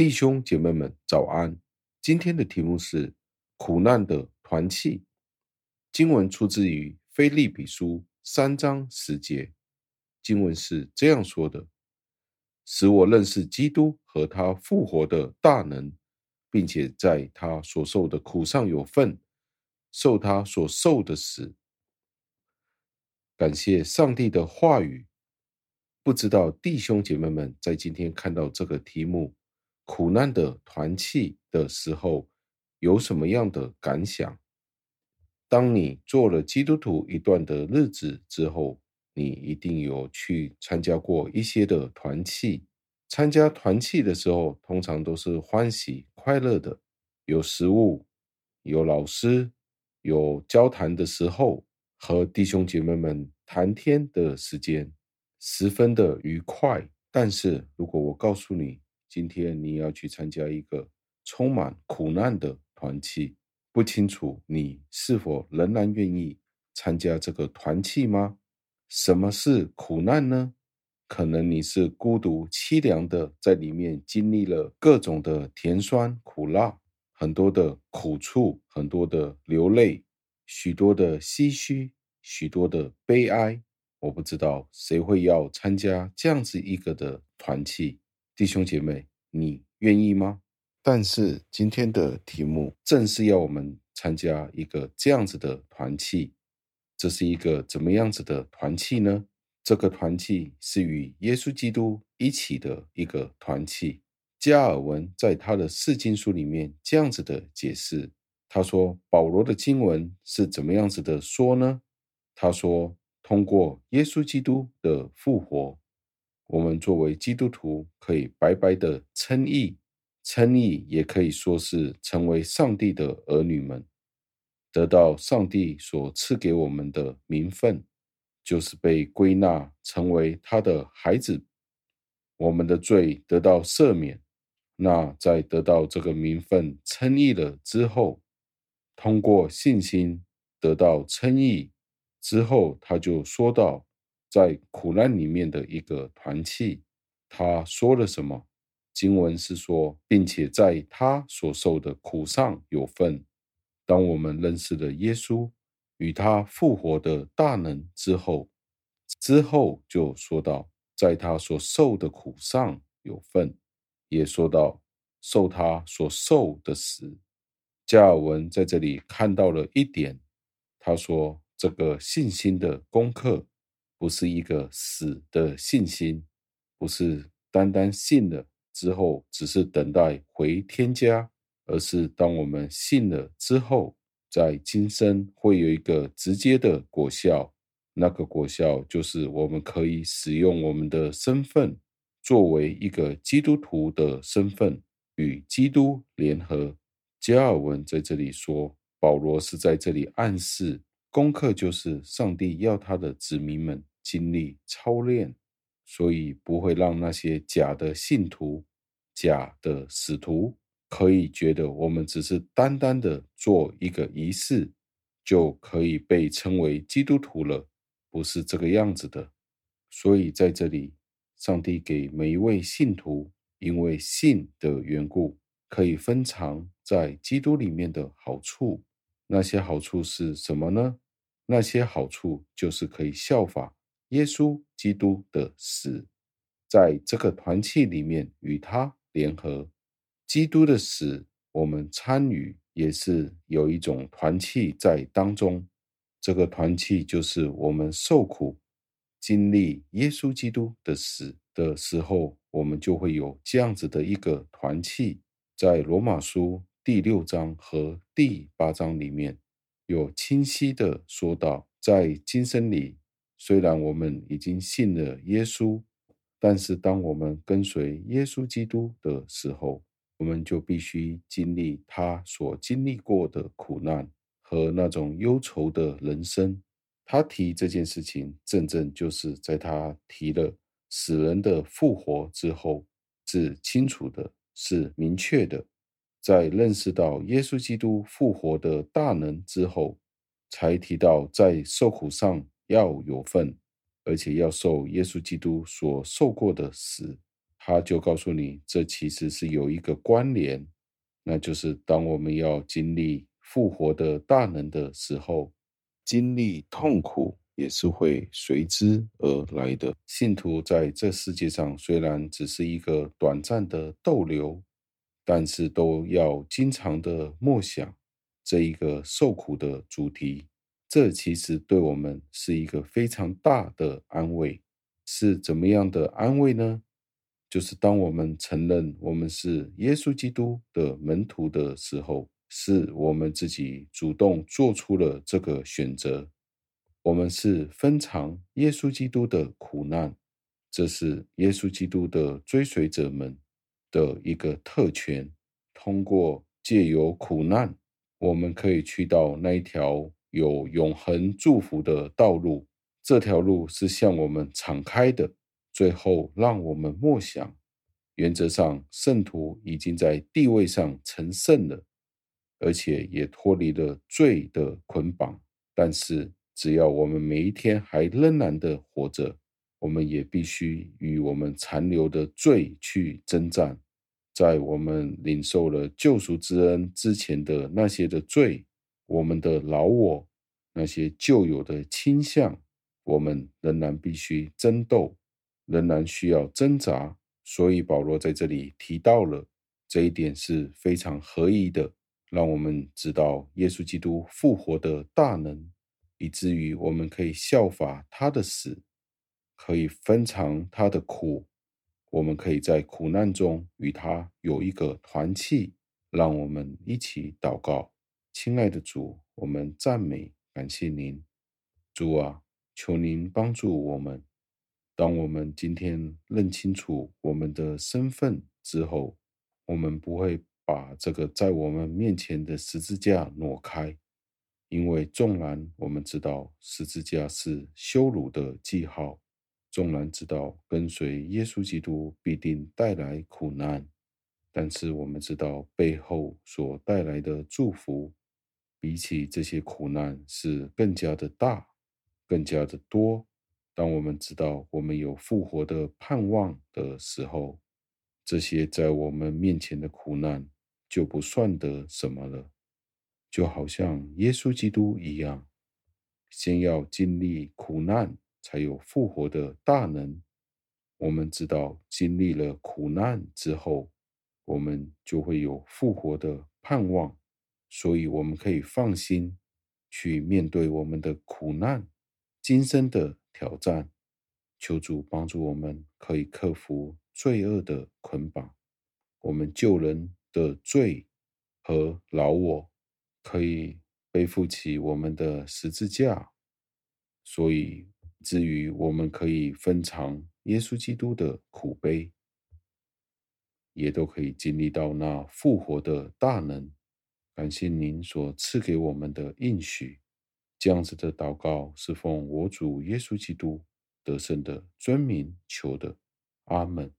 弟兄姐妹们，早安！今天的题目是苦难的团契。经文出自于腓利比书三章十节。经文是这样说的：“使我认识基督和他复活的大能，并且在他所受的苦上有份，受他所受的死。”感谢上帝的话语。不知道弟兄姐妹们在今天看到这个题目。苦难的团契的时候，有什么样的感想？当你做了基督徒一段的日子之后，你一定有去参加过一些的团契。参加团契的时候，通常都是欢喜快乐的，有食物，有老师，有交谈的时候，和弟兄姐妹们谈天的时间，十分的愉快。但是如果我告诉你，今天你要去参加一个充满苦难的团契，不清楚你是否仍然愿意参加这个团契吗？什么是苦难呢？可能你是孤独凄凉的，在里面经历了各种的甜酸苦辣，很多的苦处，很多的流泪，许多的唏嘘，许多的悲哀。我不知道谁会要参加这样子一个的团契。弟兄姐妹，你愿意吗？但是今天的题目正是要我们参加一个这样子的团契。这是一个怎么样子的团契呢？这个团契是与耶稣基督一起的一个团契。加尔文在他的四经书里面这样子的解释，他说保罗的经文是怎么样子的说呢？他说通过耶稣基督的复活。我们作为基督徒，可以白白的称义，称义也可以说是成为上帝的儿女们，得到上帝所赐给我们的名分，就是被归纳成为他的孩子。我们的罪得到赦免，那在得到这个名分称义了之后，通过信心得到称义之后，他就说到。在苦难里面的一个团契，他说了什么？经文是说，并且在他所受的苦上有份。当我们认识了耶稣与他复活的大能之后，之后就说到，在他所受的苦上有份，也说到受他所受的死。加尔文在这里看到了一点，他说这个信心的功课。不是一个死的信心，不是单单信了之后只是等待回天家，而是当我们信了之后，在今生会有一个直接的果效。那个果效就是我们可以使用我们的身份，作为一个基督徒的身份，与基督联合。加尔文在这里说，保罗是在这里暗示，功课就是上帝要他的子民们。经历操练，所以不会让那些假的信徒、假的使徒可以觉得我们只是单单的做一个仪式，就可以被称为基督徒了，不是这个样子的。所以在这里，上帝给每一位信徒，因为信的缘故，可以分尝在基督里面的好处。那些好处是什么呢？那些好处就是可以效法。耶稣基督的死，在这个团契里面与他联合。基督的死，我们参与也是有一种团契在当中。这个团契就是我们受苦，经历耶稣基督的死的时候，我们就会有这样子的一个团契。在罗马书第六章和第八章里面，有清晰的说到，在今生里。虽然我们已经信了耶稣，但是当我们跟随耶稣基督的时候，我们就必须经历他所经历过的苦难和那种忧愁的人生。他提这件事情，正正就是在他提了死人的复活之后，是清楚的，是明确的。在认识到耶稣基督复活的大能之后，才提到在受苦上。要有份，而且要受耶稣基督所受过的死，他就告诉你，这其实是有一个关联，那就是当我们要经历复活的大能的时候，经历痛苦也是会随之而来的。信徒在这世界上虽然只是一个短暂的逗留，但是都要经常的默想这一个受苦的主题。这其实对我们是一个非常大的安慰。是怎么样的安慰呢？就是当我们承认我们是耶稣基督的门徒的时候，是我们自己主动做出了这个选择。我们是分尝耶稣基督的苦难，这是耶稣基督的追随者们的一个特权。通过借由苦难，我们可以去到那一条有永恒祝福的道路。这条路是向我们敞开的。最后，让我们默想：原则上，圣徒已经在地位上成圣了，而且也脱离了罪的捆绑。但是，只要我们每一天还仍然的活着，我们也必须与我们残留的罪去征战。在我们领受了救赎之恩之前的那些的罪，我们的老我，那些旧有的倾向，我们仍然必须争斗，仍然需要挣扎。所以保罗在这里提到了这一点是非常合宜的，让我们知道耶稣基督复活的大能。以至于我们可以效法他的死，可以分尝他的苦，我们可以在苦难中与他有一个团契。让我们一起祷告，亲爱的主，我们赞美感谢您，主啊，求您帮助我们。当我们今天认清楚我们的身份之后，我们不会把这个在我们面前的十字架挪开。因为纵然我们知道十字架是羞辱的记号，纵然知道跟随耶稣基督必定带来苦难，但是我们知道背后所带来的祝福，比起这些苦难是更加的大，更加的多。当我们知道我们有复活的盼望的时候，这些在我们面前的苦难就不算得什么了。就好像耶稣基督一样，先要经历苦难，才有复活的大能。我们知道，经历了苦难之后，我们就会有复活的盼望，所以我们可以放心去面对我们的苦难、今生的挑战。求主帮助我们，可以克服罪恶的捆绑，我们救人的罪和老我。可以背负起我们的十字架，所以至于我们可以分尝耶稣基督的苦悲，也都可以经历到那复活的大能。感谢您所赐给我们的应许，这样子的祷告是奉我主耶稣基督得胜的尊名求的，阿门。